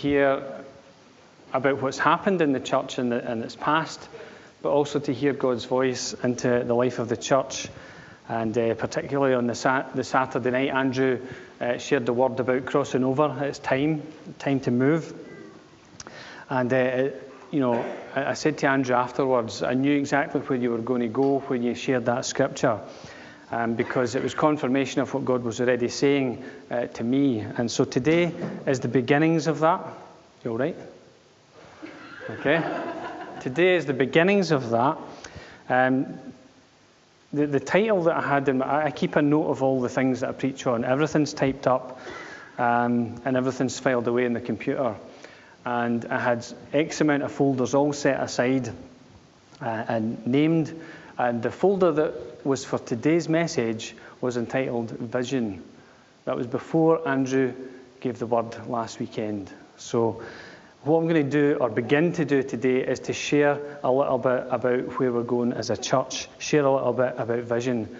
hear about what's happened in the church in its past, but also to hear God's voice into the life of the church. And uh, particularly on the, sa- the, Saturday night, Andrew uh, shared the word about crossing over. It's time, time to move. And, uh, you know, I said to Andrew afterwards, I knew exactly where you were going to go when you shared that scripture. Um, because it was confirmation of what God was already saying uh, to me. And so today is the beginnings of that. You all right? Okay. today is the beginnings of that. Um, the, the title that I had, in my, I keep a note of all the things that I preach on. Everything's typed up um, and everything's filed away in the computer. And I had X amount of folders all set aside uh, and named. And the folder that was for today's message was entitled Vision. That was before Andrew gave the word last weekend. So, what I'm going to do or begin to do today is to share a little bit about where we're going as a church, share a little bit about vision.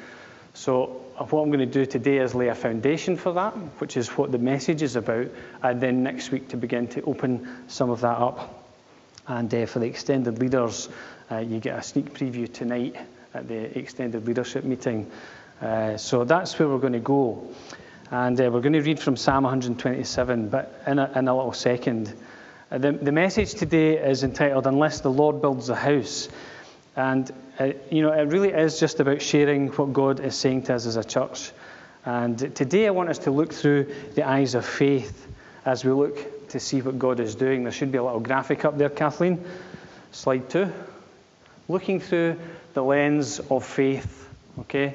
So, what I'm going to do today is lay a foundation for that, which is what the message is about, and then next week to begin to open some of that up. And uh, for the extended leaders, uh, you get a sneak preview tonight at the extended leadership meeting. Uh, so that's where we're going to go. And uh, we're going to read from Psalm 127, but in a, in a little second. Uh, the, the, message today is entitled Unless the Lord Builds a House. And, uh, you know, it really is just about sharing what God is saying to us as a church. And today I want us to look through the eyes of faith as we look to see what God is doing. There should be a little graphic up there, Kathleen. Slide two looking through the lens of faith, okay?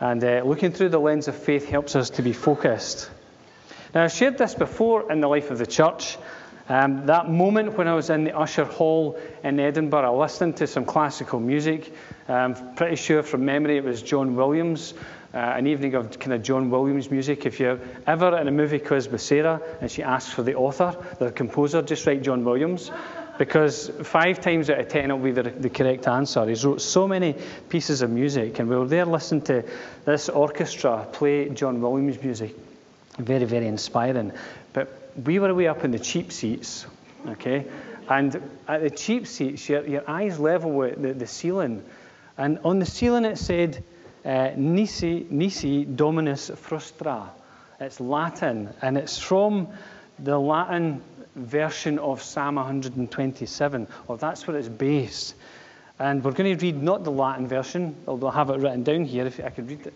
And uh, looking through the lens of faith helps us to be focused. Now, I've shared this before in the life of the church. Um, that moment when I was in the Usher Hall in Edinburgh, listening to some classical music. I'm pretty sure from memory it was John Williams, uh, an evening of kind of John Williams music. If you're ever in a movie quiz with Sarah and she asks for the author, the composer, just write John Williams because five times out of ten it'll be the, the, correct answer. He's wrote so many pieces of music, and we were there listening to this orchestra play John Williams music. Very, very inspiring. But we were way up in the cheap seats, okay? And at the cheap seats, your, your eyes level with the, the ceiling. And on the ceiling it said, uh, Nisi, Nisi Dominus Frustra. It's Latin, and it's from the Latin version of Psalm 127, or that's where it's based. And we're going to read not the Latin version, although I have it written down here if I could read it.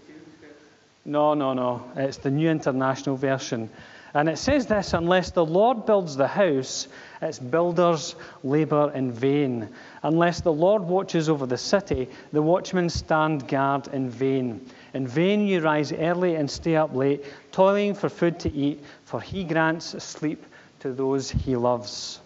No, no, no. It's the New International Version. And it says this Unless the Lord builds the house, its builders labour in vain. Unless the Lord watches over the city, the watchmen stand guard in vain. In vain you rise early and stay up late, toiling for food to eat, for he grants sleep to those he loves.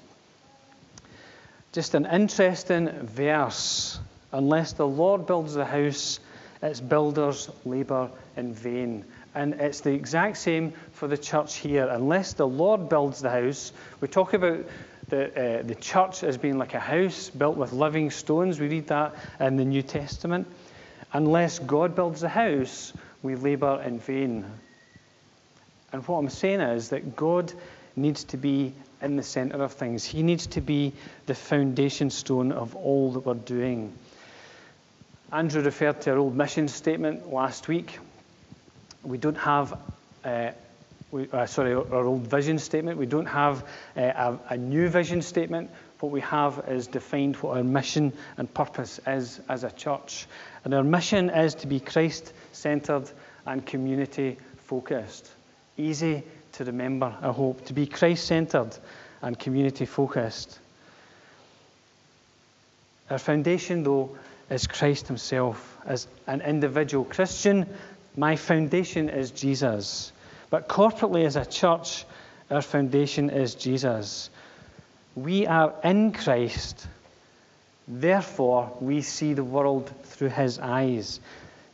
Just an interesting verse. Unless the Lord builds the house, its builders labour in vain. And it's the exact same for the church here. Unless the Lord builds the house, we talk about the, uh, the church as being like a house built with living stones. We read that in the New Testament. Unless God builds the house, we labour in vain. And what I'm saying is that God needs to be in the center of things. He needs to be the foundation stone of all that we're doing. Andrew referred to our old mission statement last week. We don't have, uh, we, uh, sorry, our old vision statement. We don't have uh, a, a new vision statement. What we have is defined what our mission and purpose is as a church. And our mission is to be Christ centered and community focused. Easy to remember, I hope, to be Christ centered and community focused. Our foundation, though, is Christ Himself. As an individual Christian, my foundation is Jesus. But corporately, as a church, our foundation is Jesus. We are in Christ, therefore, we see the world through His eyes.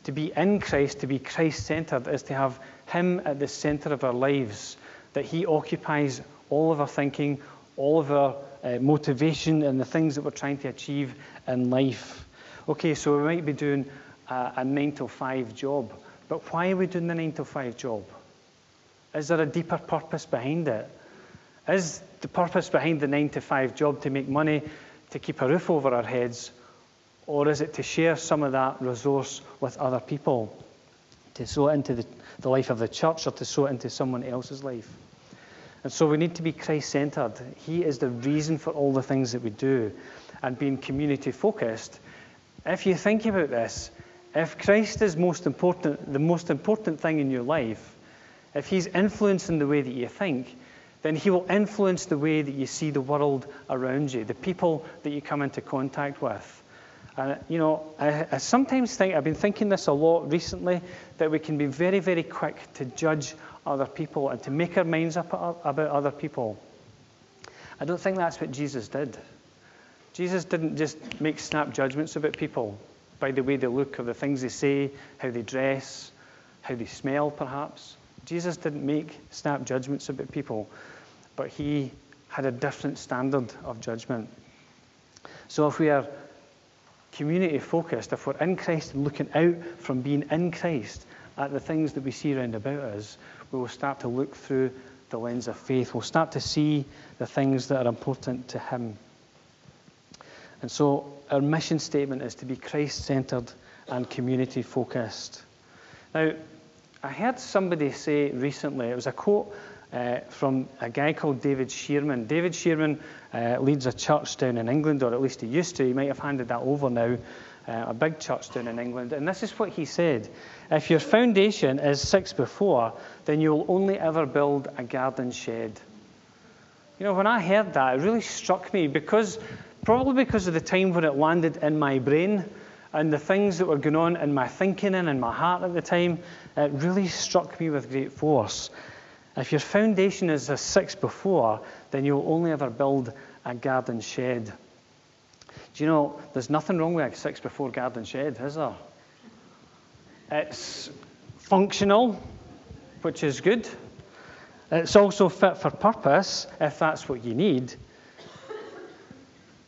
To be in Christ, to be Christ centered, is to have Him at the center of our lives, that He occupies all of our thinking, all of our uh, motivation, and the things that we're trying to achieve in life. Okay, so we might be doing a, a 9 to 5 job, but why are we doing the 9 to 5 job? Is there a deeper purpose behind it? Is the purpose behind the nine to five job to make money, to keep a roof over our heads, or is it to share some of that resource with other people, to sow it into the, the life of the church or to sow it into someone else's life? And so we need to be Christ centered. He is the reason for all the things that we do. And being community focused, if you think about this, if Christ is most important, the most important thing in your life, if He's influencing the way that you think, then He will influence the way that you see the world around you, the people that you come into contact with. And, you know, I, I, sometimes think, I've been thinking this a lot recently, that we can be very, very quick to judge other people and to make our minds up about other people. I don't think that's what Jesus did. Jesus didn't just make snap judgments about people by the way they look or the things they say, how they dress, how they smell, perhaps. Jesus didn't make snap judgments about people, but he had a different standard of judgment. So if we are community focused, if we're in Christ and looking out from being in Christ at the things that we see around about us, we will start to look through the lens of faith. We'll start to see the things that are important to Him. And so our mission statement is to be Christ centered and community focused. Now, I heard somebody say recently, it was a quote uh, from a guy called David Shearman. David Shearman uh, leads a church down in England, or at least he used to. He might have handed that over now, uh, a big church down in England. And this is what he said If your foundation is six before, then you'll only ever build a garden shed. You know, when I heard that, it really struck me because, probably because of the time when it landed in my brain and the things that were going on in my thinking and in my heart at the time, it really struck me with great force. If your foundation is a six before, then you'll only ever build a garden shed. Do you know, there's nothing wrong with a six before garden shed, is there? It's functional, which is good. It's also fit for purpose, if that's what you need.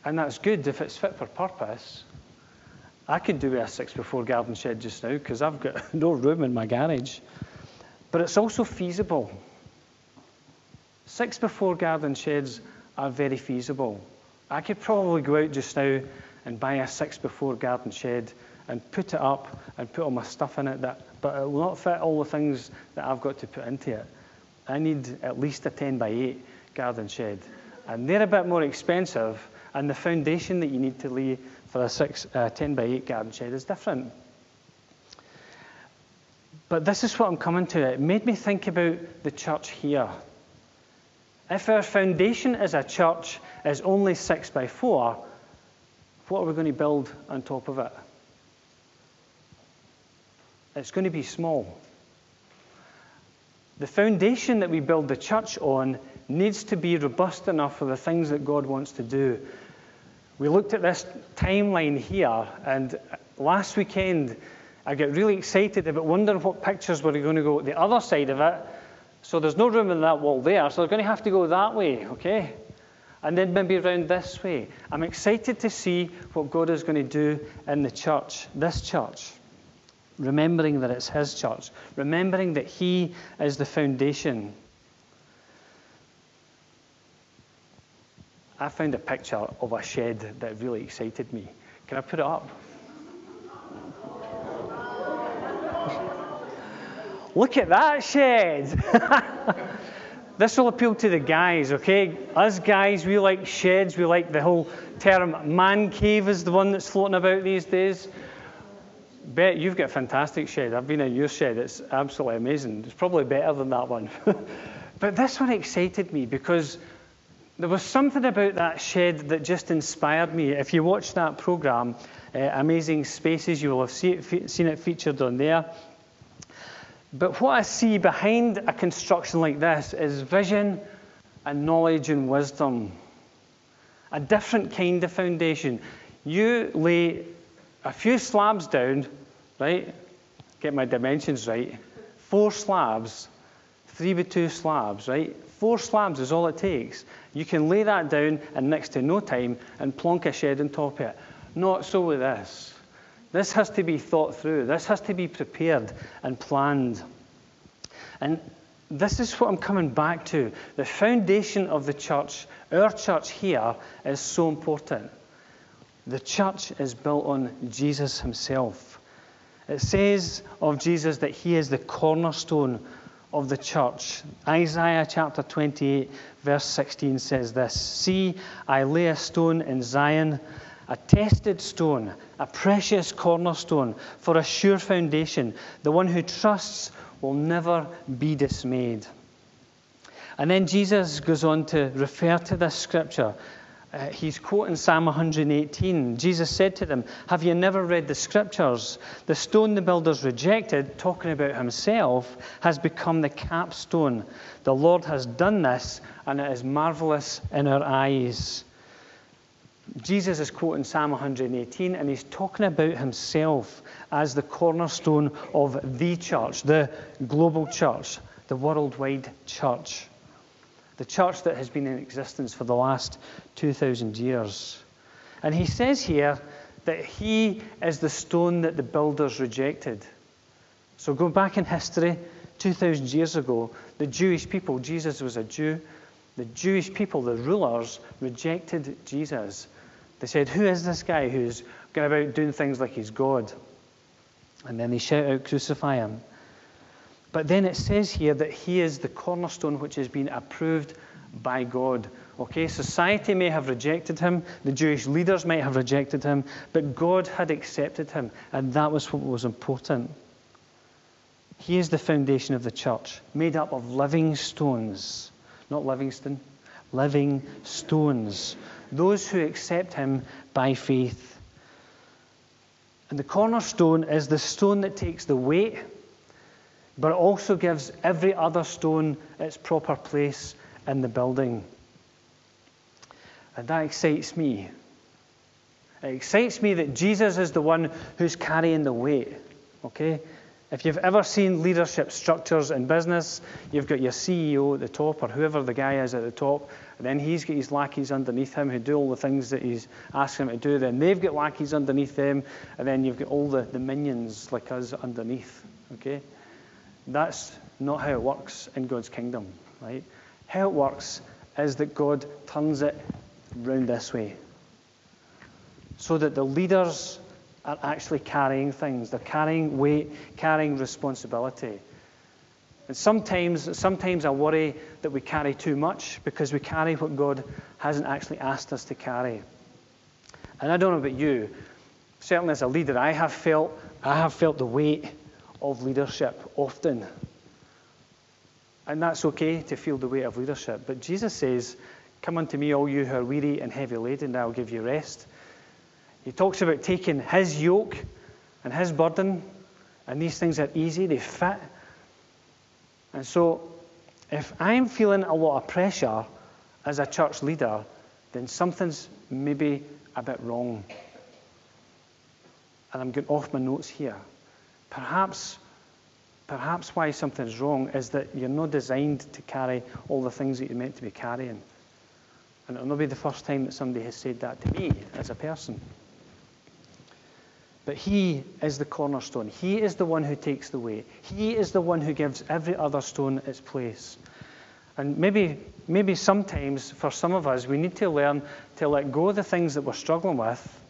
And that's good if it's fit for purpose. I could do with a six before garden shed just now because I've got no room in my garage. But it's also feasible. Six before garden sheds are very feasible. I could probably go out just now and buy a six before garden shed and put it up and put all my stuff in it, that, but it will not fit all the things that I've got to put into it. I need at least a 10 by 8 garden shed. And they're a bit more expensive, and the foundation that you need to lay for a six, uh, 10 by 8 garden shed is different. But this is what I'm coming to. It made me think about the church here. If our foundation as a church is only six by four, what are we going to build on top of it? It's going to be small. The foundation that we build the church on needs to be robust enough for the things that God wants to do. We looked at this timeline here, and last weekend I got really excited about wondering what pictures were going to go the other side of it so there's no room in that wall there, so they're going to have to go that way, okay? And then maybe around this way. I'm excited to see what God is going to do in the church, this church. Remembering that it's His church, remembering that He is the foundation. I found a picture of a shed that really excited me. Can I put it up? Look at that shed. this will appeal to the guys, okay? Us guys, we like sheds. We like the whole term man cave is the one that's floating about these days. Bet you've got a fantastic shed. I've been in your shed. It's absolutely amazing. It's probably better than that one. but this one excited me because there was something about that shed that just inspired me. If you watch that program, uh, Amazing Spaces, you will have see it, seen it featured on there. But what I see behind a construction like this is vision and knowledge and wisdom. A different kind of foundation. You lay a few slabs down, right? Get my dimensions right. Four slabs, three by two slabs, right? Four slabs is all it takes. You can lay that down in next to no time and plonk a shed on top of it. Not so with this. This has to be thought through. This has to be prepared and planned. And this is what I'm coming back to. The foundation of the church, our church here, is so important. The church is built on Jesus himself. It says of Jesus that he is the cornerstone of the church. Isaiah chapter 28, verse 16 says this See, I lay a stone in Zion, a tested stone, a precious cornerstone for a sure foundation. The one who trusts will never be dismayed. And then Jesus goes on to refer to this scripture. Uh, he's quoting Psalm 118. Jesus said to them, Have you never read the scriptures? The stone the builders rejected, talking about himself, has become the capstone. The Lord has done this, and it is marvelous in our eyes. Jesus is quoting Psalm 118, and he's talking about himself as the cornerstone of the church, the global church, the worldwide church, the church that has been in existence for the last 2,000 years. And he says here that he is the stone that the builders rejected. So go back in history, 2,000 years ago, the Jewish people, Jesus was a Jew, the Jewish people, the rulers, rejected Jesus they said, Who is this guy who's going about doing things like he's God? And then they shout out, Crucify him. But then it says here that he is the cornerstone which has been approved by God. Okay, society may have rejected him, the Jewish leaders might have rejected him, but God had accepted him, and that was what was important. He is the foundation of the church, made up of living stones, not Livingston, living stones those who accept him by faith. And the cornerstone is the stone that takes the weight, but also gives every other stone its proper place in the building. And that excites me. It excites me that Jesus is the one who's carrying the weight. Okay? If you've ever seen leadership structures in business, you've got your CEO at the top, or whoever the guy is at the top, and then he's got his lackeys underneath him who do all the things that he's asking them to do. Then they've got lackeys underneath them, and then you've got all the, the minions like us underneath. Okay? That's not how it works in God's kingdom, right? How it works is that God turns it round this way. So that the leaders are actually carrying things. They're carrying weight, carrying responsibility. And sometimes, sometimes I worry that we carry too much because we carry what God hasn't actually asked us to carry. And I don't know about you, certainly as a leader, I have felt, I have felt the weight of leadership often. And that's okay to feel the weight of leadership. But Jesus says, Come unto me, all you who are weary and heavy laden, and I will give you rest. He talks about taking his yoke and his burden, and these things are easy, they fit. And so, if I'm feeling a lot of pressure as a church leader, then something's maybe a bit wrong. And I'm getting off my notes here. Perhaps, perhaps why something's wrong is that you're not designed to carry all the things that you're meant to be carrying. And it'll not be the first time that somebody has said that to me as a person. But He is the cornerstone. He is the one who takes the weight. He is the one who gives every other stone its place. And maybe, maybe sometimes for some of us, we need to learn to let go of the things that we're struggling with,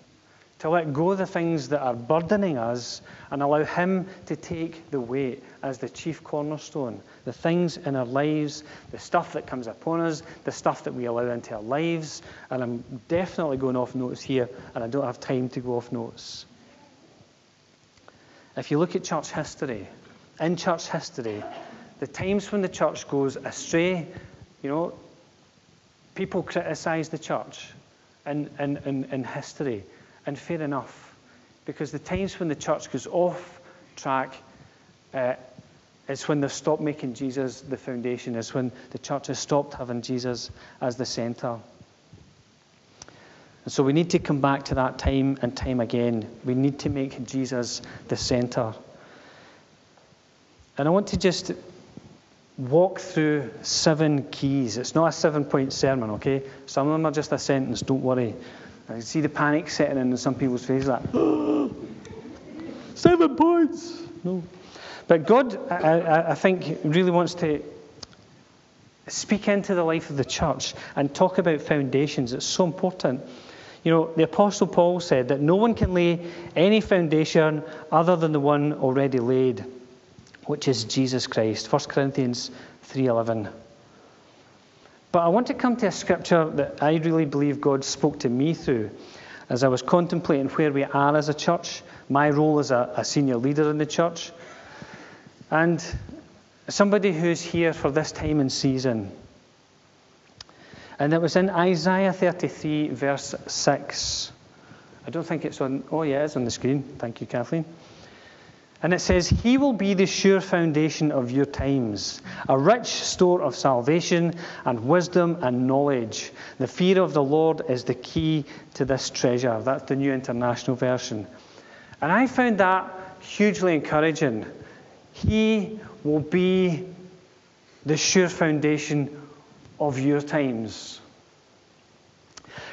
to let go of the things that are burdening us, and allow Him to take the weight as the chief cornerstone. The things in our lives, the stuff that comes upon us, the stuff that we allow into our lives. And I'm definitely going off notes here, and I don't have time to go off notes. If you look at church history, in church history, the times when the church goes astray, you know, people criticize the church in, in, in, in history, and fair enough, because the times when the church goes off track uh, is when they've stopped making Jesus the foundation, is when the church has stopped having Jesus as the center. And so we need to come back to that time and time again. We need to make Jesus the center. And I want to just walk through seven keys. It's not a seven point sermon, okay? Some of them are just a sentence, don't worry. I can see the panic setting in some people's faces like, seven points. No. But God, I, I, think, really wants to speak into the life of the church and talk about foundations. It's so important. You know, the Apostle Paul said that no one can lay any foundation other than the one already laid, which is Jesus Christ. 1 Corinthians 3:11. But I want to come to a scripture that I really believe God spoke to me through as I was contemplating where we are as a church, my role as a, a senior leader in the church, and somebody who's here for this time and season. And it was in Isaiah 33, verse 6. I don't think it's on, oh, yeah, it's on the screen. Thank you, Kathleen. And it says, He will be the sure foundation of your times, a rich store of salvation and wisdom and knowledge. The fear of the Lord is the key to this treasure. That's the New International Version. And I found that hugely encouraging. He will be the sure foundation of your times.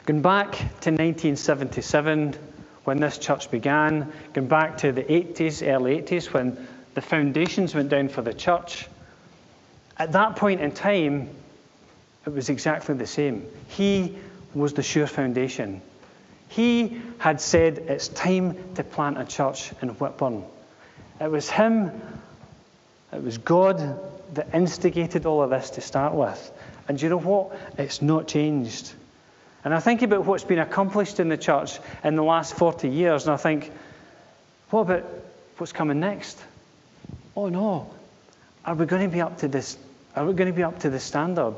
Going back to 1977, when this church began, going back to the 80s, early 80s, when the foundations went down for the church, at that point in time, it was exactly the same. He was the sure foundation. He had said, It's time to plant a church in Whitburn. It was him, it was God that instigated all of this to start with. And you know what? It's not changed. And I think about what's been accomplished in the church in the last 40 years, and I think, what about what's coming next? Oh no. Are we going to be up to this? Are we going to be up to the standard?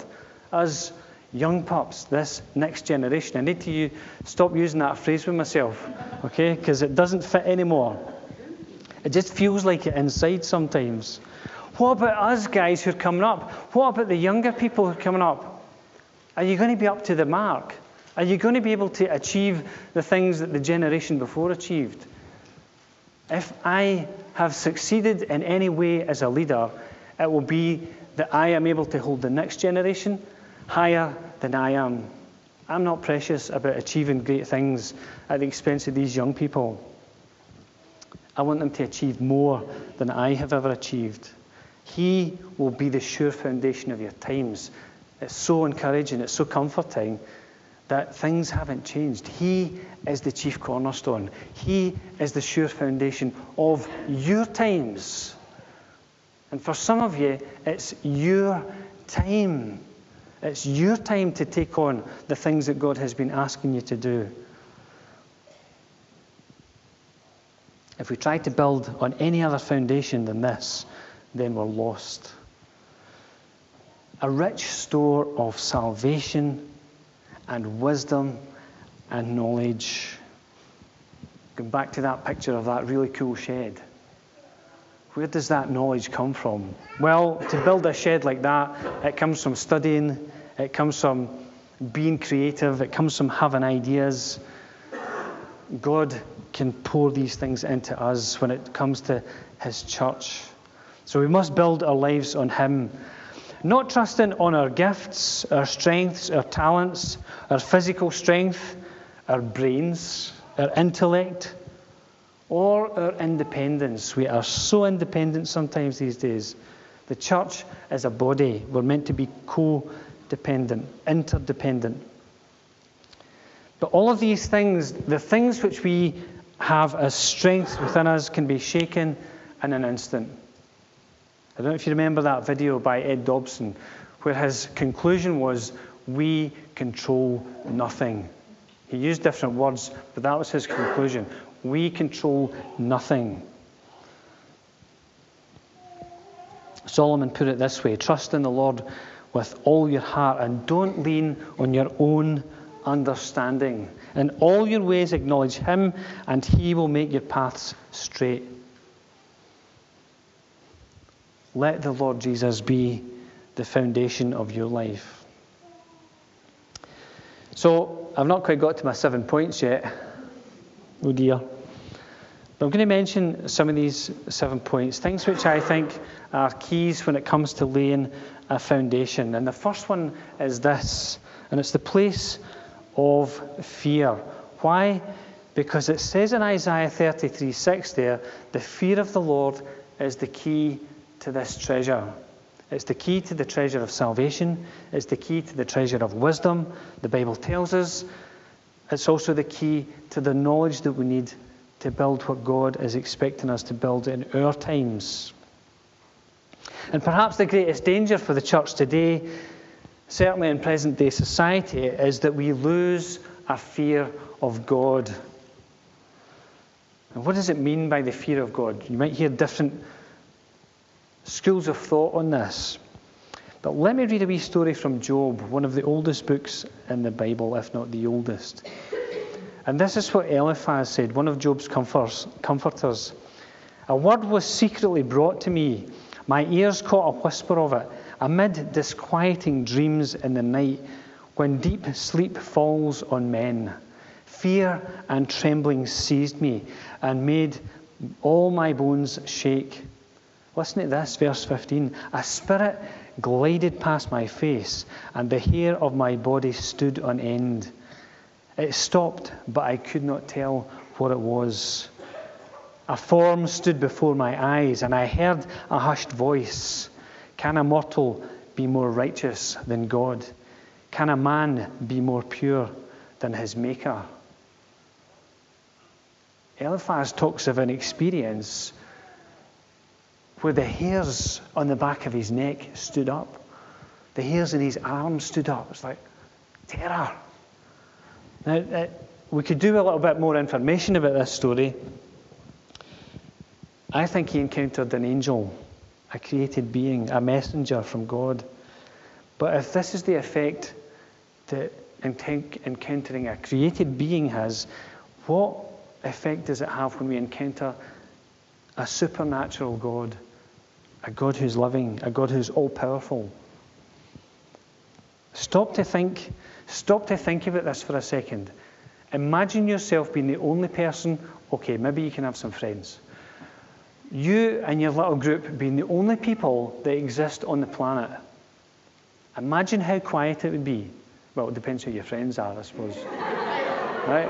As young pups, this next generation. I need to stop using that phrase with myself, okay? Because it doesn't fit anymore. It just feels like it inside sometimes. What about us guys who are coming up? What about the younger people who are coming up? Are you going to be up to the mark? Are you going to be able to achieve the things that the generation before achieved? If I have succeeded in any way as a leader, it will be that I am able to hold the next generation higher than I am. I'm not precious about achieving great things at the expense of these young people. I want them to achieve more than I have ever achieved. He will be the sure foundation of your times. It's so encouraging, it's so comforting that things haven't changed. He is the chief cornerstone, He is the sure foundation of your times. And for some of you, it's your time. It's your time to take on the things that God has been asking you to do. If we try to build on any other foundation than this, then we're lost. A rich store of salvation and wisdom and knowledge. Going back to that picture of that really cool shed. Where does that knowledge come from? Well, to build a shed like that, it comes from studying, it comes from being creative, it comes from having ideas. God can pour these things into us when it comes to His church. So we must build our lives on Him not trusting on our gifts, our strengths, our talents, our physical strength, our brains, our intellect, or our independence. We are so independent sometimes these days. The church is a body. We're meant to be co-dependent, interdependent. But all of these things, the things which we have as strength within us, can be shaken in an instant. I don't know if you remember that video by Ed Dobson, where his conclusion was, We control nothing. He used different words, but that was his conclusion. We control nothing. Solomon put it this way Trust in the Lord with all your heart and don't lean on your own understanding. In all your ways, acknowledge Him, and He will make your paths straight. Let the Lord Jesus be the foundation of your life. So, I've not quite got to my seven points yet. Oh dear. But I'm going to mention some of these seven points, things which I think are keys when it comes to laying a foundation. And the first one is this, and it's the place of fear. Why? Because it says in Isaiah 33 6 there, the fear of the Lord is the key to this treasure. It's the key to the treasure of salvation. It's the key to the treasure of wisdom, the Bible tells us. It's also the key to the knowledge that we need to build what God is expecting us to build in our times. And perhaps the greatest danger for the church today, certainly in present day society, is that we lose a fear of God. And what does it mean by the fear of God? You might hear different schools of thought on this. But let me read a wee story from Job, one of the oldest books in the Bible, if not the oldest. And this is what Eliphaz said, one of Job's comforters. A word was secretly brought to me. My ears caught a whisper of it. Amid disquieting dreams in the night, when deep sleep falls on men, fear and trembling seized me and made all my bones shake. Listen to this, verse 15. A spirit glided past my face, and the hair of my body stood on end. It stopped, but I could not tell what it was. A form stood before my eyes, and I heard a hushed voice Can a mortal be more righteous than God? Can a man be more pure than his Maker? Eliphaz talks of an experience where the hairs on the back of his neck stood up, the hairs in his arms stood up. It's like terror. Now, uh, we could do a little bit more information about this story. I think he encountered an angel, a created being, a messenger from God. But if this is the effect that encountering a created being has, what effect does it have when we encounter a supernatural God, a God who's loving, a God who's all powerful? Stop to think Stop to think about this for a second. Imagine yourself being the only person, okay, maybe you can have some friends. You and your little group being the only people that exist on the planet. Imagine how quiet it would be. Well, it depends who your friends are, I suppose. right?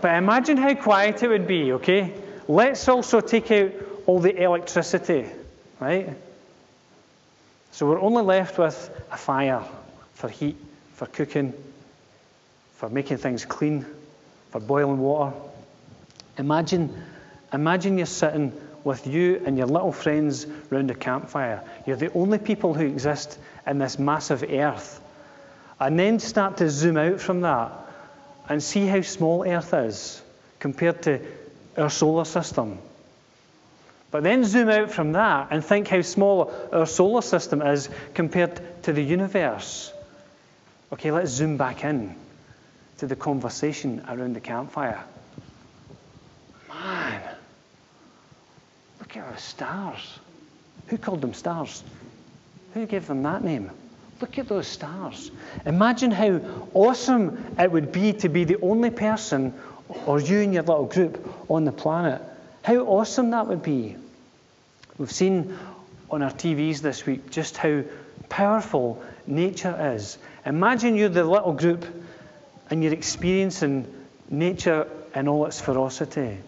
But imagine how quiet it would be, okay? Let's also take out all the electricity, right? So we're only left with a fire for heat for cooking, for making things clean, for boiling water. Imagine, imagine you're sitting with you and your little friends round a campfire. You're the only people who exist in this massive earth. And then start to zoom out from that and see how small Earth is compared to our solar system. But then zoom out from that and think how small our solar system is compared to the universe. Okay, let's zoom back in to the conversation around the campfire. Man, look at those stars. Who called them stars? Who gave them that name? Look at those stars. Imagine how awesome it would be to be the only person, or you and your little group, on the planet. How awesome that would be. We've seen on our TVs this week just how powerful nature is Imagine you're the little group and you're experiencing nature in all its ferocity.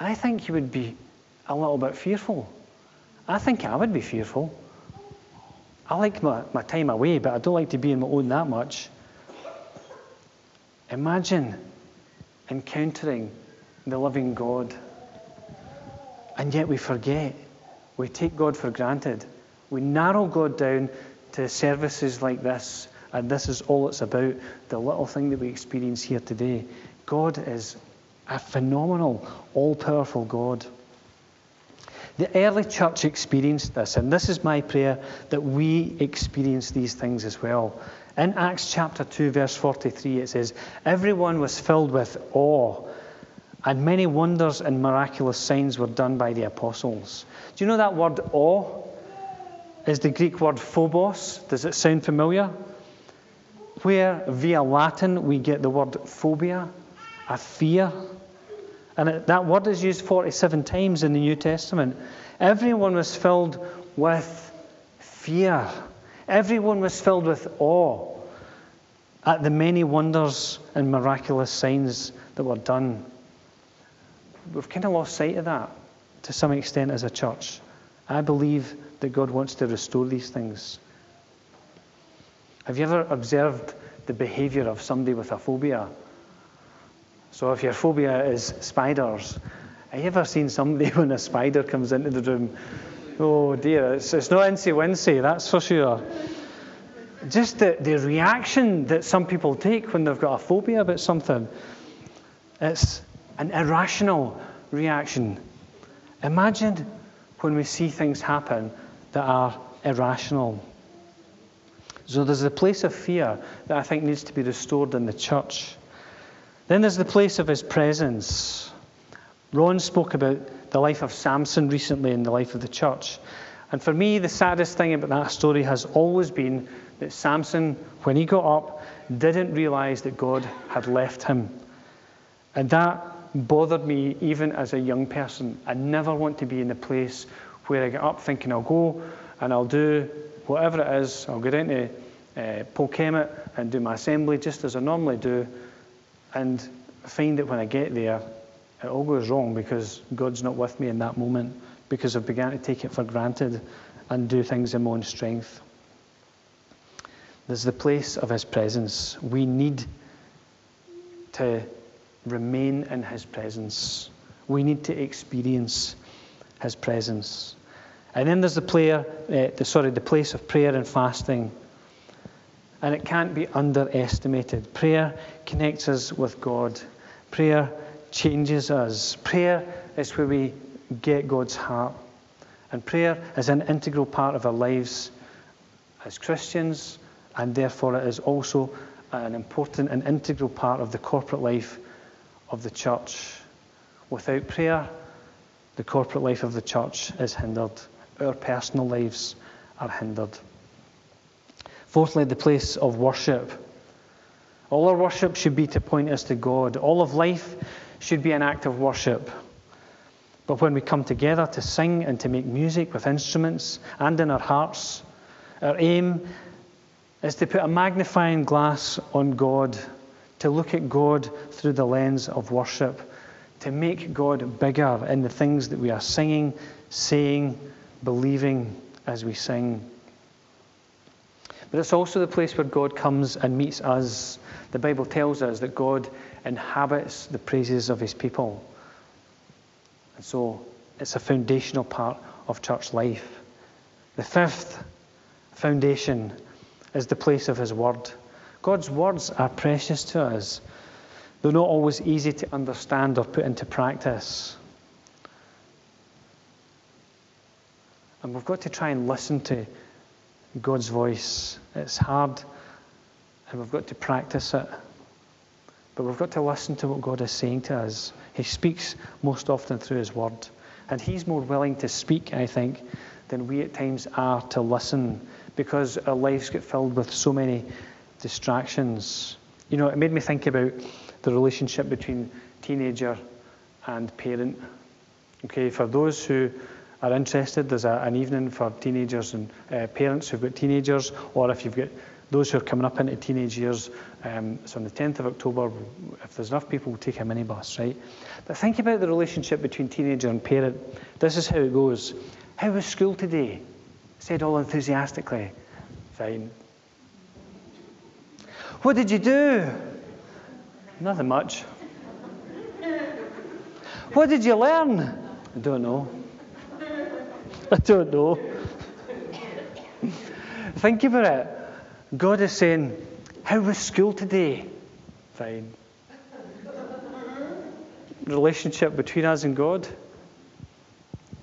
I think you would be a little bit fearful. I think I would be fearful. I like my, my time away, but I don't like to be in my own that much. Imagine encountering the living God. And yet we forget. We take God for granted. We narrow God down to services like this, and this is all it's about the little thing that we experience here today. God is a phenomenal, all powerful God. The early church experienced this, and this is my prayer that we experience these things as well. In Acts chapter 2, verse 43, it says, Everyone was filled with awe, and many wonders and miraculous signs were done by the apostles. Do you know that word awe? is the Greek word phobos. Does it sound familiar? Where via Latin we get the word phobia, a fear. And that word is used 47 times in the New Testament. Everyone was filled with fear. Everyone was filled with awe at the many wonders and miraculous signs that were done. We've kind of lost sight of that to some extent as a church. I believe that God wants to restore these things. Have you ever observed the behavior of somebody with a phobia? So, if your phobia is spiders, have you ever seen somebody when a spider comes into the room? Oh dear, it's, it's not incy wincy, that's for sure. Just the, the reaction that some people take when they've got a phobia about something, it's an irrational reaction. Imagine when we see things happen that are irrational. So there's a place of fear that I think needs to be restored in the church. Then there's the place of his presence. Ron spoke about the life of Samson recently in the life of the church. And for me, the saddest thing about that story has always been that Samson, when he got up, didn't realize that God had left him. And that bothered me even as a young person. I never want to be in a place where I get up thinking I'll go and I'll do whatever it is. I'll go down to uh, and do my assembly just as I normally do, and find that when I get there, it all goes wrong because God's not with me in that moment because I've begun to take it for granted and do things in my own strength. There's the place of His presence. We need to remain in His presence. We need to experience His presence. And then there's the player, uh, the, sorry, the place of prayer and fasting. And it can't be underestimated. Prayer connects us with God. Prayer changes us. Prayer is where we get God's heart. And prayer is an integral part of our lives as Christians, and therefore it is also an important and integral part of the corporate life of the church. Without prayer, the corporate life of the church is hindered our personal lives are hindered. Fourthly, the place of worship. All our worship should be to point us to God. All of life should be an act of worship. But when we come together to sing and to make music with instruments and in our hearts, our aim is to put a magnifying glass on God, to look at God through the lens of worship, to make God bigger in the things that we are singing, saying, believing as we sing. But it's also the place where God comes and meets us. The Bible tells us that God inhabits the praises of his people. And so it's a foundational part of church life. The fifth foundation is the place of his word. God's words are precious to us. They're not always easy to understand or put into practice. And we've got to try and listen to God's voice. It's hard, and we've got to practice it. But we've got to listen to what God is saying to us. He speaks most often through His Word. And He's more willing to speak, I think, than we at times are to listen because our lives get filled with so many distractions. You know, it made me think about the relationship between teenager and parent. Okay, for those who are interested, there's a, an evening for teenagers and uh, parents who've got teenagers, or if you've got those who are coming up into teenage years. Um, so on the 10th of October, if there's enough people, we'll take a minibus, right? But think about the relationship between teenager and parent. This is how it goes. How was school today? Said all enthusiastically. Fine. What did you do? Nothing much. What did you learn? I don't know. I don't know. Think about it. God is saying, How was school today? Fine. Relationship between us and God.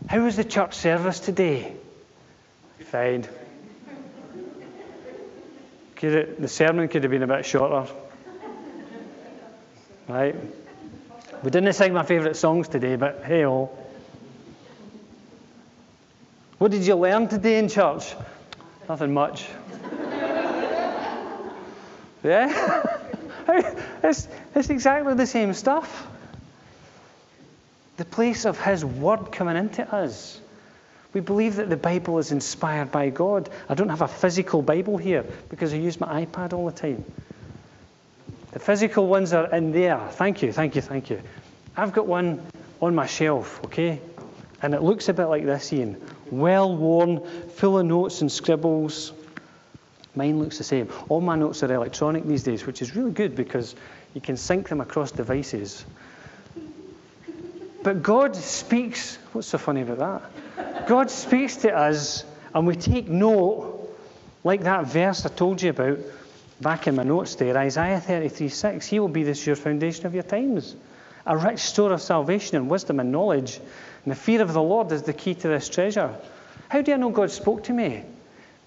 How was the church service today? Fine. It, the sermon could have been a bit shorter. Right? We didn't sing my favourite songs today, but hey, oh. What did you learn today in church? Nothing much. yeah? it's, it's exactly the same stuff. The place of His Word coming into us. We believe that the Bible is inspired by God. I don't have a physical Bible here because I use my iPad all the time. The physical ones are in there. Thank you, thank you, thank you. I've got one on my shelf, okay? And it looks a bit like this, Ian well worn, full of notes and scribbles. Mine looks the same. All my notes are electronic these days, which is really good because you can sync them across devices. But God speaks. What's so funny about that? God speaks to us, and we take note, like that verse I told you about back in my notes there, Isaiah 33 6. He will be the sure foundation of your times, a rich store of salvation and wisdom and knowledge. And the fear of the Lord is the key to this treasure. How do I know God spoke to me?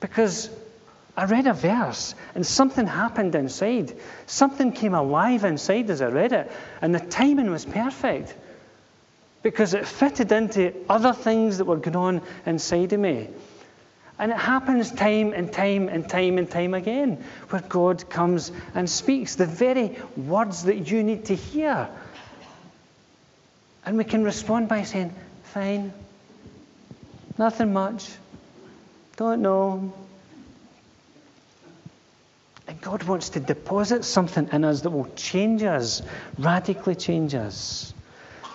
Because I read a verse and something happened inside. Something came alive inside as I read it, and the timing was perfect because it fitted into other things that were going on inside of me. And it happens time and time and time and time again where God comes and speaks the very words that you need to hear. And we can respond by saying, Fine, nothing much, don't know, and God wants to deposit something in us that will change us, radically change us.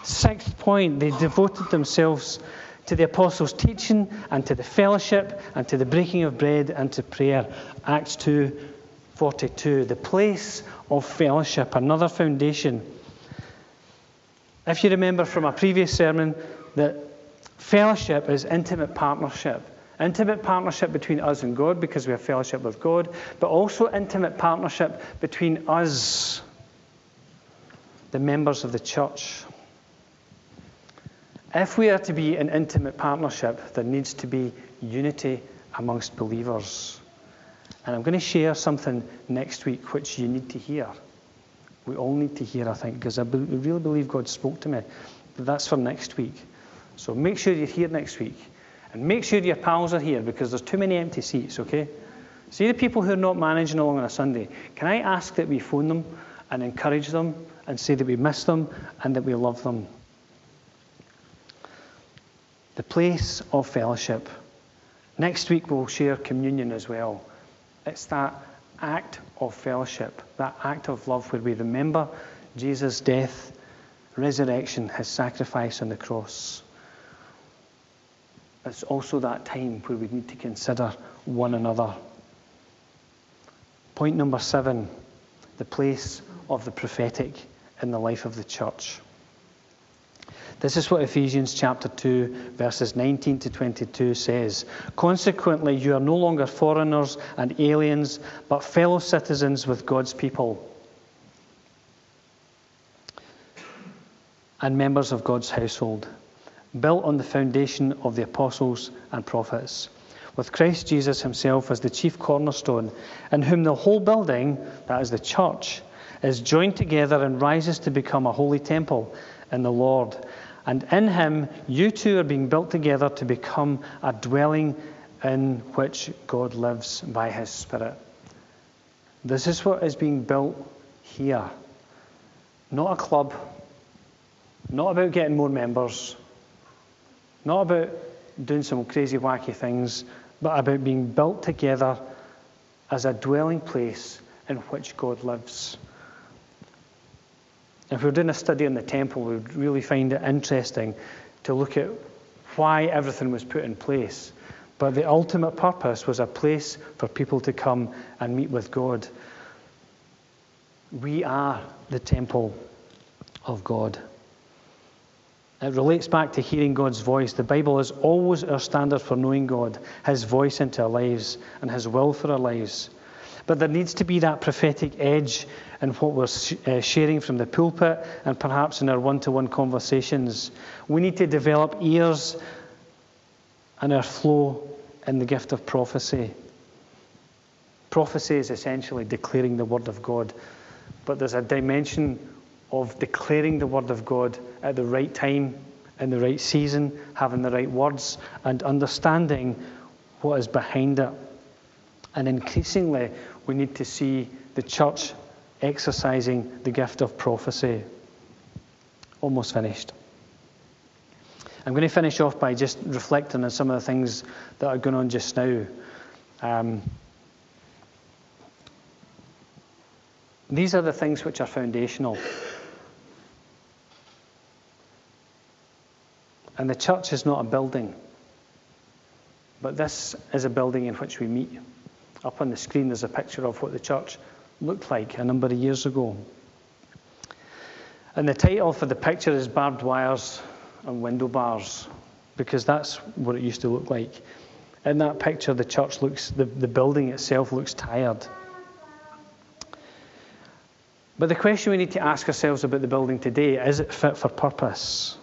Sixth point, they devoted themselves to the apostles' teaching and to the fellowship and to the breaking of bread and to prayer. Acts 2 42. The place of fellowship, another foundation. If you remember from a previous sermon, that fellowship is intimate partnership. Intimate partnership between us and God because we have fellowship with God, but also intimate partnership between us, the members of the church. If we are to be an intimate partnership, there needs to be unity amongst believers. And I'm going to share something next week which you need to hear. We all need to hear, I think, because I really believe God spoke to me. But that's for next week. So make sure you're here next week. And make sure your pals are here because there's too many empty seats, okay? See the people who are not managing along on a Sunday. Can I ask that we phone them and encourage them and say that we miss them and that we love them? The place of fellowship. Next week we'll share communion as well. It's that act of fellowship, that act of love where we remember Jesus' death, resurrection, his sacrifice on the cross it's also that time where we need to consider one another. Point number seven the place of the prophetic in the life of the church. This is what Ephesians chapter 2, verses 19 to 22 says. Consequently, you are no longer foreigners and aliens, but fellow citizens with God's people and members of God's household built on the foundation of the apostles and prophets, with Christ Jesus himself as the chief cornerstone, in whom the whole building, that is the church, is joined together and rises to become a holy temple in the Lord. And in him, you too are being built together to become a dwelling in which God lives by his Spirit. This is what is being built here. Not a club, not about getting more members, not about doing some crazy, wacky things, but about being built together as a dwelling place in which God lives. If we were doing a study on the temple, we would really find it interesting to look at why everything was put in place. But the ultimate purpose was a place for people to come and meet with God. We are the temple of God. It relates back to hearing God's voice. The Bible is always our standard for knowing God, His voice into our lives, and His will for our lives. But there needs to be that prophetic edge in what we're uh, sharing from the pulpit and perhaps in our one to one conversations. We need to develop ears and our flow in the gift of prophecy. Prophecy is essentially declaring the Word of God, but there's a dimension of declaring the Word of God at the right time, in the right season, having the right words, and understanding what is behind it. And increasingly, we need to see the church exercising the gift of prophecy. Almost finished. I'm going to finish off by just reflecting on some of the things that are going on just now. Um, these are the things which are foundational. And the church is not a building. but this is a building in which we meet. Up on the screen, there's a picture of what the church looked like a number of years ago. And the title for the picture is Barbed Wires and Window Bars, because that's what it used to look like. In that picture, the church looks, the, the building itself looks tired. But the question we need to ask ourselves about the building today is it fit for purpose?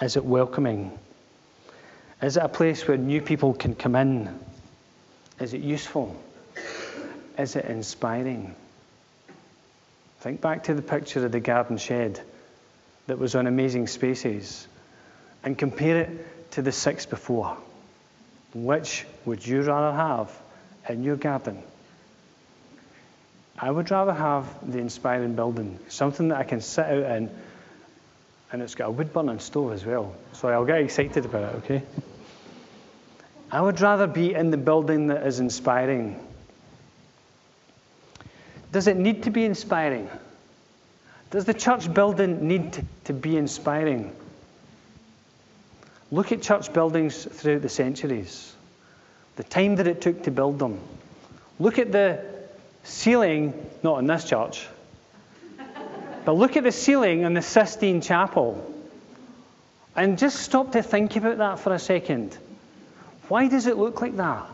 Is it welcoming? Is it a place where new people can come in? Is it useful? Is it inspiring? Think back to the picture of the garden shed that was on Amazing Spaces and compare it to the six before. Which would you rather have in your garden? I would rather have the inspiring building, something that I can sit out in, and it's got a wood burning stove as well. So I'll get excited about it, okay? I would rather be in the building that is inspiring does it need to be inspiring? Does the church building need to be inspiring? Look at church buildings throughout the centuries, the time that it took to build them. Look at the ceiling, not in this church, but look at the ceiling in the Sistine Chapel. And just stop to think about that for a second. Why does it look like that?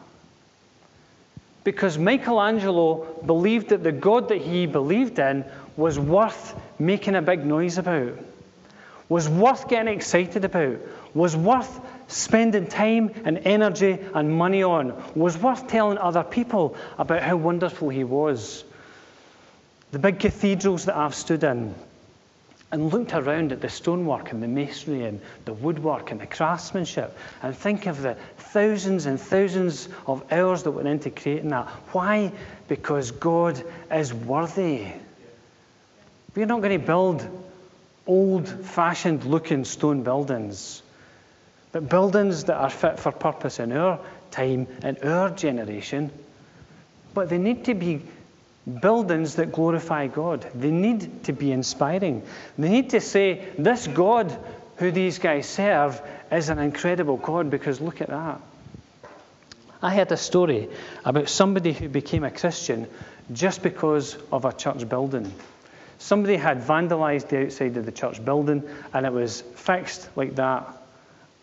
because Michelangelo believed that the God that he believed in was worth making a big noise about, was worth getting excited about, was worth spending time and energy and money on, was worth telling other people about how wonderful he was. The big cathedrals that I've stood in, and looked around at the stonework and the masonry and the woodwork and the craftsmanship and think of the thousands and thousands of hours that went into creating that. Why? Because God is worthy. We're not going to build old fashioned looking stone buildings, but buildings that are fit for purpose in our time, in our generation. But they need to be buildings that glorify God. They need to be inspiring. They need to say, this God who these guys serve is an incredible God because look at that. I heard a story about somebody who became a Christian just because of a church building. Somebody had vandalized the outside of the church building and it was fixed like that.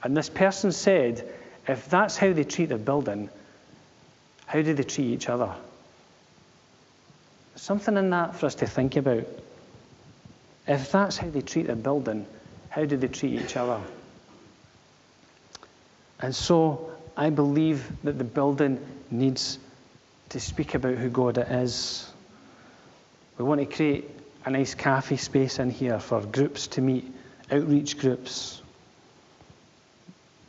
And this person said, if that's how they treat the building, how do they treat each other? Something in that for us to think about. If that's how they treat a building, how do they treat each other? And so I believe that the building needs to speak about who God is. We want to create a nice cafe space in here for groups to meet, outreach groups.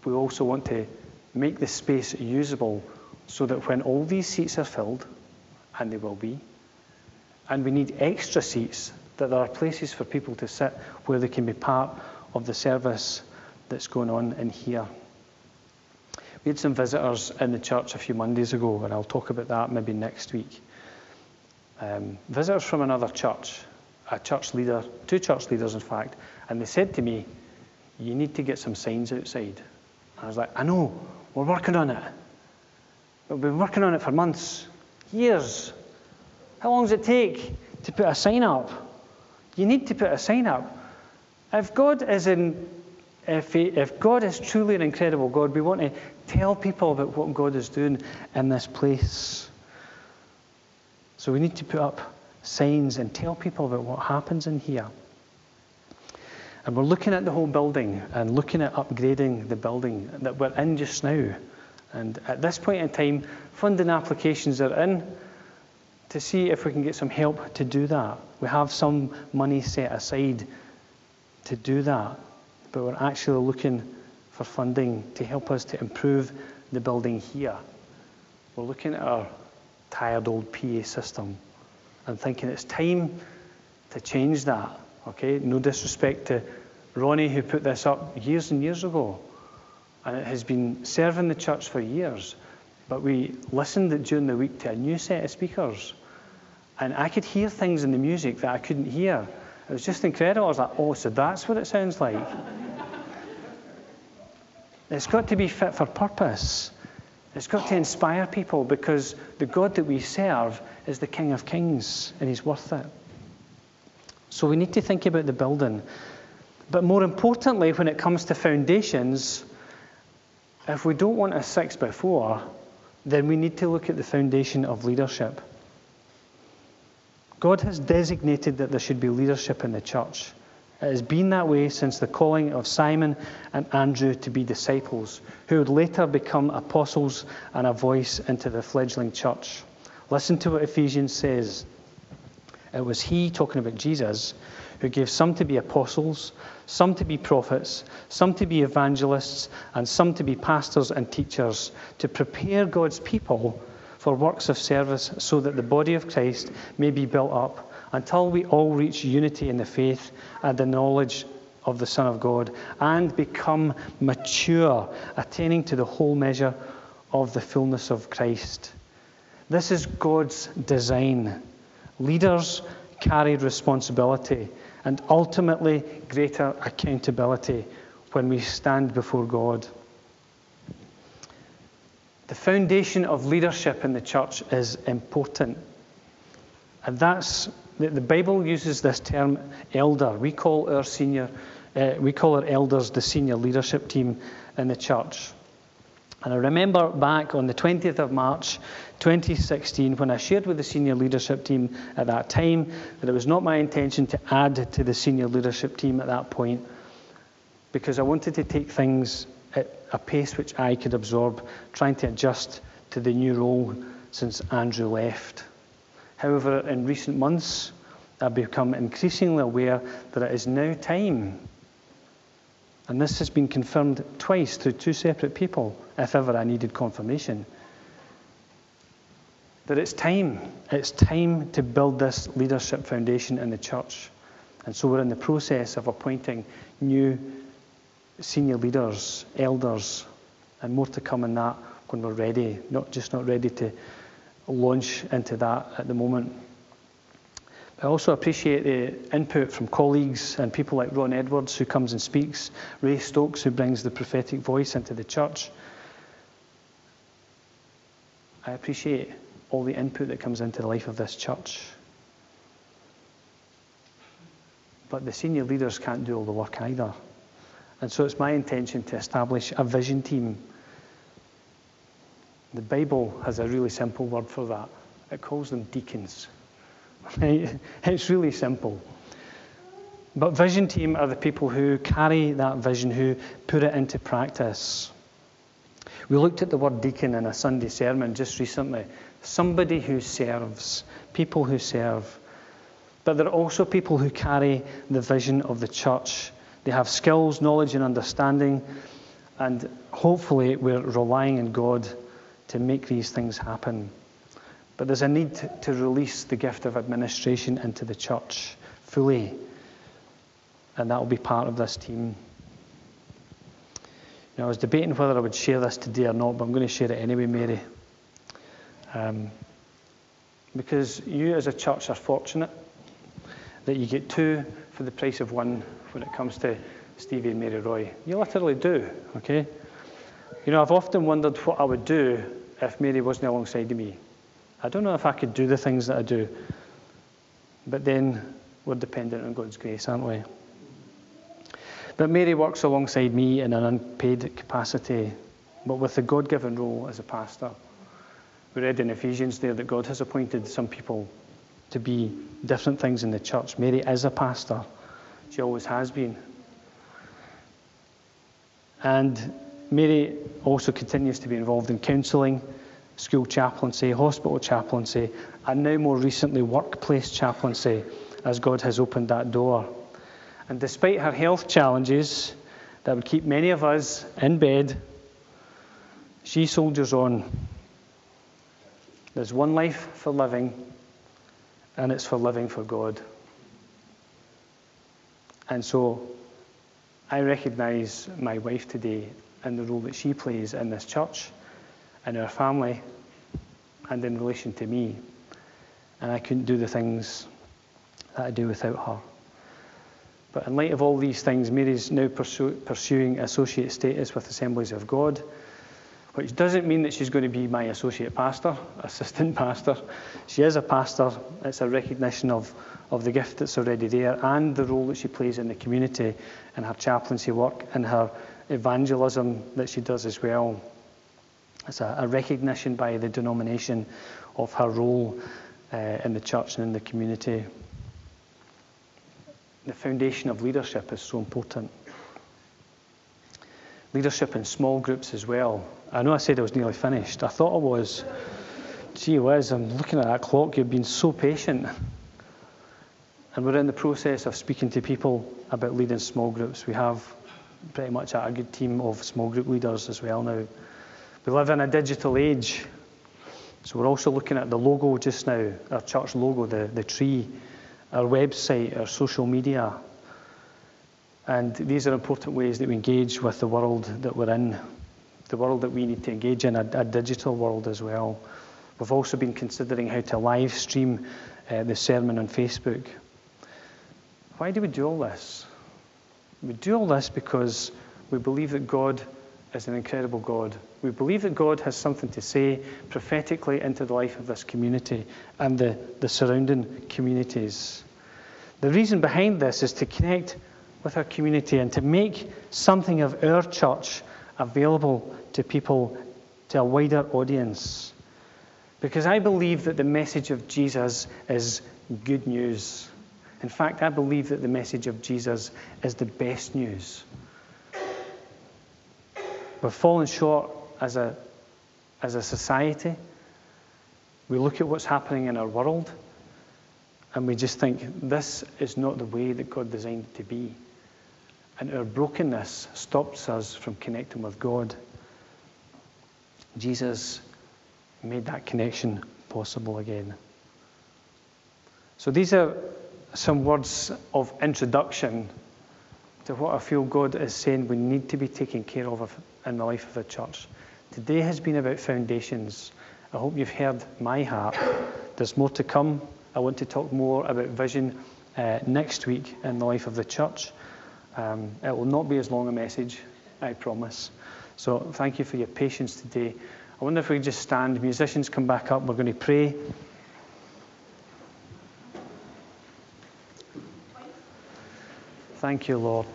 We also want to make the space usable so that when all these seats are filled, and they will be, and we need extra seats that there are places for people to sit where they can be part of the service that's going on in here. We had some visitors in the church a few Mondays ago, and I'll talk about that maybe next week. Um, visitors from another church, a church leader, two church leaders in fact, and they said to me, You need to get some signs outside. I was like, I know, we're working on it. We've been working on it for months, years. How long does it take to put a sign up? You need to put a sign up. If God is in, if, he, if God is truly an incredible God, we want to tell people about what God is doing in this place. So we need to put up signs and tell people about what happens in here. And we're looking at the whole building and looking at upgrading the building that we're in just now. And at this point in time, funding applications are in to see if we can get some help to do that. We have some money set aside to do that, but we're actually looking for funding to help us to improve the building here. We're looking at our tired old PA system and thinking it's time to change that. Okay, no disrespect to Ronnie who put this up years and years ago, and it has been serving the church for years. But we listened during the week to a new set of speakers, and I could hear things in the music that I couldn't hear. It was just incredible. I was like, oh, so that's what it sounds like. it's got to be fit for purpose. It's got to inspire people because the God that we serve is the King of Kings and He's worth it. So we need to think about the building. But more importantly, when it comes to foundations, if we don't want a six by four, then we need to look at the foundation of leadership. God has designated that there should be leadership in the church. It has been that way since the calling of Simon and Andrew to be disciples, who would later become apostles and a voice into the fledgling church. Listen to what Ephesians says. It was he, talking about Jesus, who gave some to be apostles, some to be prophets, some to be evangelists, and some to be pastors and teachers, to prepare God's people for works of service so that the body of Christ may be built up until we all reach unity in the faith and the knowledge of the Son of God and become mature, attaining to the whole measure of the fullness of Christ. This is God's design. Leaders carry responsibility and ultimately greater accountability when we stand before God. The foundation of leadership in the church is important. And that's the, Bible uses this term elder. We call our senior, uh, we call our elders the senior leadership team in the church. And I remember back on the 20th of March 2016 when I shared with the senior leadership team at that time that it was not my intention to add to the senior leadership team at that point because I wanted to take things at a pace which I could absorb, trying to adjust to the new role since Andrew left. However, in recent months, I've become increasingly aware that it is now time. And this has been confirmed twice through two separate people, if ever I needed confirmation. That it's time. It's time to build this leadership foundation in the church. And so we're in the process of appointing new senior leaders, elders, and more to come in that when we're ready, not just not ready to launch into that at the moment. I also appreciate the input from colleagues and people like Ron Edwards, who comes and speaks, Ray Stokes, who brings the prophetic voice into the church. I appreciate all the input that comes into the life of this church. But the senior leaders can't do all the work either. And so it's my intention to establish a vision team the Bible has a really simple word for that. It calls them deacons. It's really simple. But vision team are the people who carry that vision, who put it into practice. We looked at the word deacon in a Sunday sermon just recently. Somebody who serves, people who serve. But there are also people who carry the vision of the church. They have skills, knowledge, and understanding. And hopefully, we're relying on God to make these things happen. But there's a need to release the gift of administration into the church fully. And that will be part of this team. Now, I was debating whether I would share this today or not, but I'm going to share it anyway, Mary. Um, because you as a church are fortunate that you get two for the price of one when it comes to Stevie and Mary Roy. You literally do, okay? You know, I've often wondered what I would do if Mary wasn't alongside of me. I don't know if I could do the things that I do, but then we're dependent on God's grace, aren't we? But Mary works alongside me in an unpaid capacity, but with the God given role as a pastor. We read in Ephesians there that God has appointed some people to be different things in the church. Mary is a pastor, she always has been. And Mary also continues to be involved in counselling, school chaplaincy, hospital chaplaincy, and now more recently workplace chaplaincy as God has opened that door. And despite her health challenges that would keep many of us in bed, she soldiers on. There's one life for living, and it's for living for God. And so I recognize my wife today and the role that she plays in this church, in our family, and in relation to me. And I couldn't do the things that I do without her. But in light of all these things, Mary's now pursuing associate status with Assemblies of God, which doesn't mean that she's going to be my associate pastor, assistant pastor. She is a pastor. It's a recognition of, of the gift that's already there and the role that she plays in the community and her chaplaincy work and her evangelism that she does as well. It's a, a recognition by the denomination of her role uh, in the church and in the community. The foundation of leadership is so important. Leadership in small groups as well. I know I said I was nearly finished. I thought I was. Gee whiz, I'm looking at that clock. You've been so patient. And we're in the process of speaking to people about leading small groups. We have pretty much a good team of small group leaders as well now. We live in a digital age. So we're also looking at the logo just now, our church logo, the, the tree, our website, our social media. And these are important ways that we engage with the world that we're in the world that we need to engage in, a, a digital world as well. We've also been considering how to live stream uh, the sermon on Facebook. Why do we do all this? We do all this because we believe that God is an incredible God. We believe that God has something to say prophetically into the life of this community and the, the surrounding communities. The reason behind this is to connect with our community and to make something of our church available to people, to a wider audience. Because I believe that the message of Jesus is good news. In fact, I believe that the message of Jesus is the best news. We've fallen short as a, as a society. We look at what's happening in our world and we just think this is not the way that God designed it to be. And our brokenness stops us from connecting with God. Jesus made that connection possible again. So these are some words of introduction to what I feel God is saying we need to be taking care of in the life of the church. Today has been about foundations. I hope you've heard my heart. There's more to come. I want to talk more about vision uh, next week in the life of the church. Um, it will not be as long a message, I promise. So thank you for your patience today. I wonder if we could just stand. Musicians come back up. We're going to pray. Thank you, Lord.